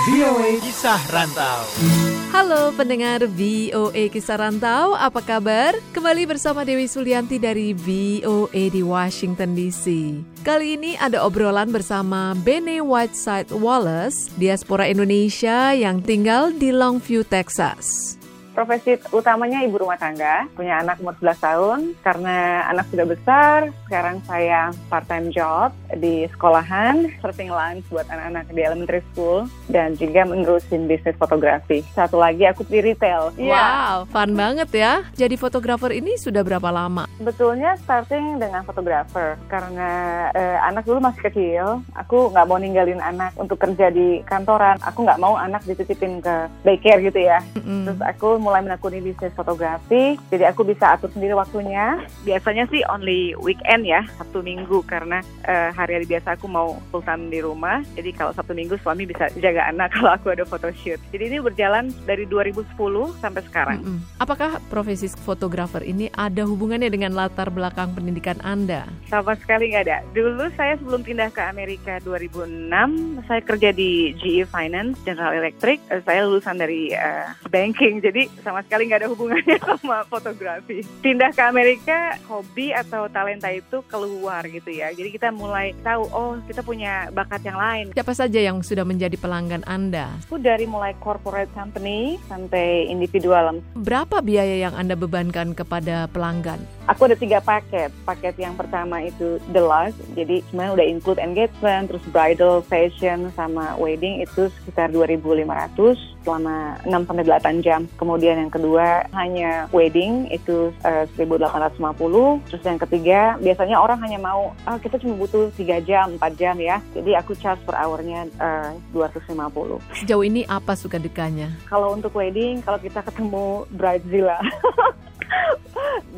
VOA Kisah Rantau. Halo pendengar VOA Kisah Rantau, apa kabar? Kembali bersama Dewi Sulianti dari VOA di Washington DC. Kali ini ada obrolan bersama Bene Whiteside Wallace, diaspora Indonesia yang tinggal di Longview, Texas. Profesi utamanya ibu rumah tangga, punya anak umur 11 tahun. Karena anak sudah besar, sekarang saya part-time job di sekolahan, serving lunch buat anak-anak di elementary school, dan juga menerusin bisnis fotografi. Satu lagi aku di retail. Iya. Wow, fun banget ya. Jadi fotografer ini sudah berapa lama? Betulnya starting dengan fotografer, karena eh, anak dulu masih kecil, aku nggak mau ninggalin anak untuk kerja di kantoran. Aku nggak mau anak dititipin ke daycare gitu ya. Mm-mm. Terus aku mulai menekuni bisnis fotografi, jadi aku bisa atur sendiri waktunya. Biasanya sih only weekend ya, Sabtu Minggu karena eh, hari-hari biasa aku mau full time di rumah. Jadi kalau Sabtu Minggu suami bisa jaga anak kalau aku ada photoshoot. Jadi ini berjalan dari 2010 sampai sekarang. Mm-mm. Apakah profesi fotografer ini ada hubungannya dengan latar belakang pendidikan Anda? Sama sekali nggak ada. Dulu saya sebelum pindah ke Amerika 2006, saya kerja di GE Finance, General Electric. Eh, Saya lulusan dari eh, banking, jadi sama sekali nggak ada hubungannya sama fotografi. Pindah ke Amerika, hobi atau talenta itu keluar gitu ya. Jadi kita mulai tahu, oh kita punya bakat yang lain. Siapa saja yang sudah menjadi pelanggan Anda? Aku dari mulai corporate company sampai individual. Berapa biaya yang Anda bebankan kepada pelanggan? Aku ada tiga paket. Paket yang pertama itu deluxe, jadi sebenarnya udah include engagement, terus bridal, fashion, sama wedding itu sekitar 2.500 selama 6 sampai 8 jam. Kemudian yang kedua hanya wedding itu eh, 1.850. Terus yang ketiga biasanya orang hanya mau ah kita cuma butuh 3 jam, 4 jam ya. Jadi aku charge per hournya eh, 250. Sejauh ini apa suka dukanya? Kalau untuk wedding, kalau kita ketemu bridezilla,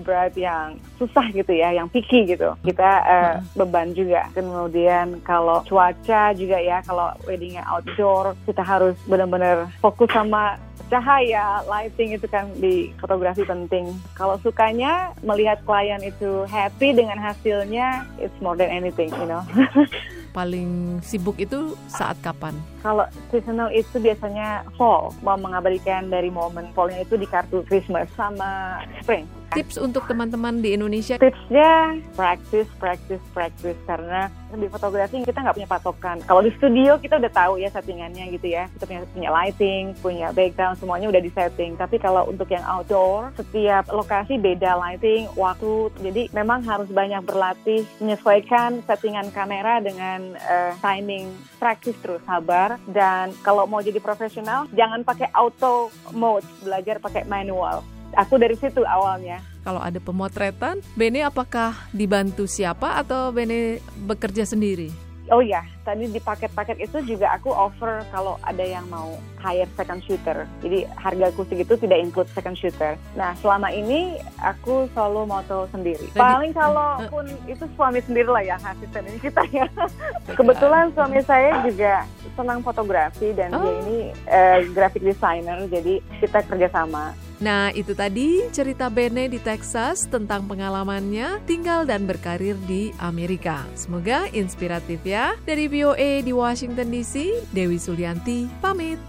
bride yang susah gitu ya, yang picky gitu, kita eh, beban juga. Kemudian kalau cuaca juga ya, kalau weddingnya outdoor, kita harus benar-benar fokus sama cahaya, lighting itu kan di fotografi penting. Kalau sukanya melihat klien itu happy dengan hasilnya, it's more than anything, you know. Paling sibuk itu saat kapan? Kalau seasonal itu biasanya fall, mau mengabadikan dari momen fallnya itu di kartu Christmas sama spring. Tips untuk teman-teman di Indonesia Tipsnya practice, practice, practice karena di fotografi kita nggak punya patokan. Kalau di studio kita udah tahu ya settingannya gitu ya, kita punya punya lighting, punya background semuanya udah di setting. Tapi kalau untuk yang outdoor, setiap lokasi beda lighting, waktu. Jadi memang harus banyak berlatih menyesuaikan settingan kamera dengan eh, timing. Practice terus, sabar. Dan kalau mau jadi profesional, jangan pakai auto mode, belajar pakai manual. Aku dari situ awalnya. kalau ada pemotretan, Bene apakah dibantu siapa atau Bene bekerja sendiri? Oh ya, tadi di paket-paket itu juga aku offer kalau ada yang mau hire second shooter. Jadi hargaku segitu tidak include second shooter. Nah selama ini aku solo moto sendiri. Paling kalau pun itu suami sendiri lah yang asisten ini kita ya. Kebetulan suami saya juga senang fotografi dan dia Oh. ini eh, graphic designer. Jadi kita kerjasama. Nah, itu tadi cerita Bene di Texas tentang pengalamannya tinggal dan berkarir di Amerika. Semoga inspiratif ya. Dari VOA di Washington DC, Dewi Sulianti pamit.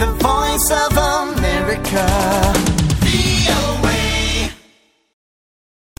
The voice of America.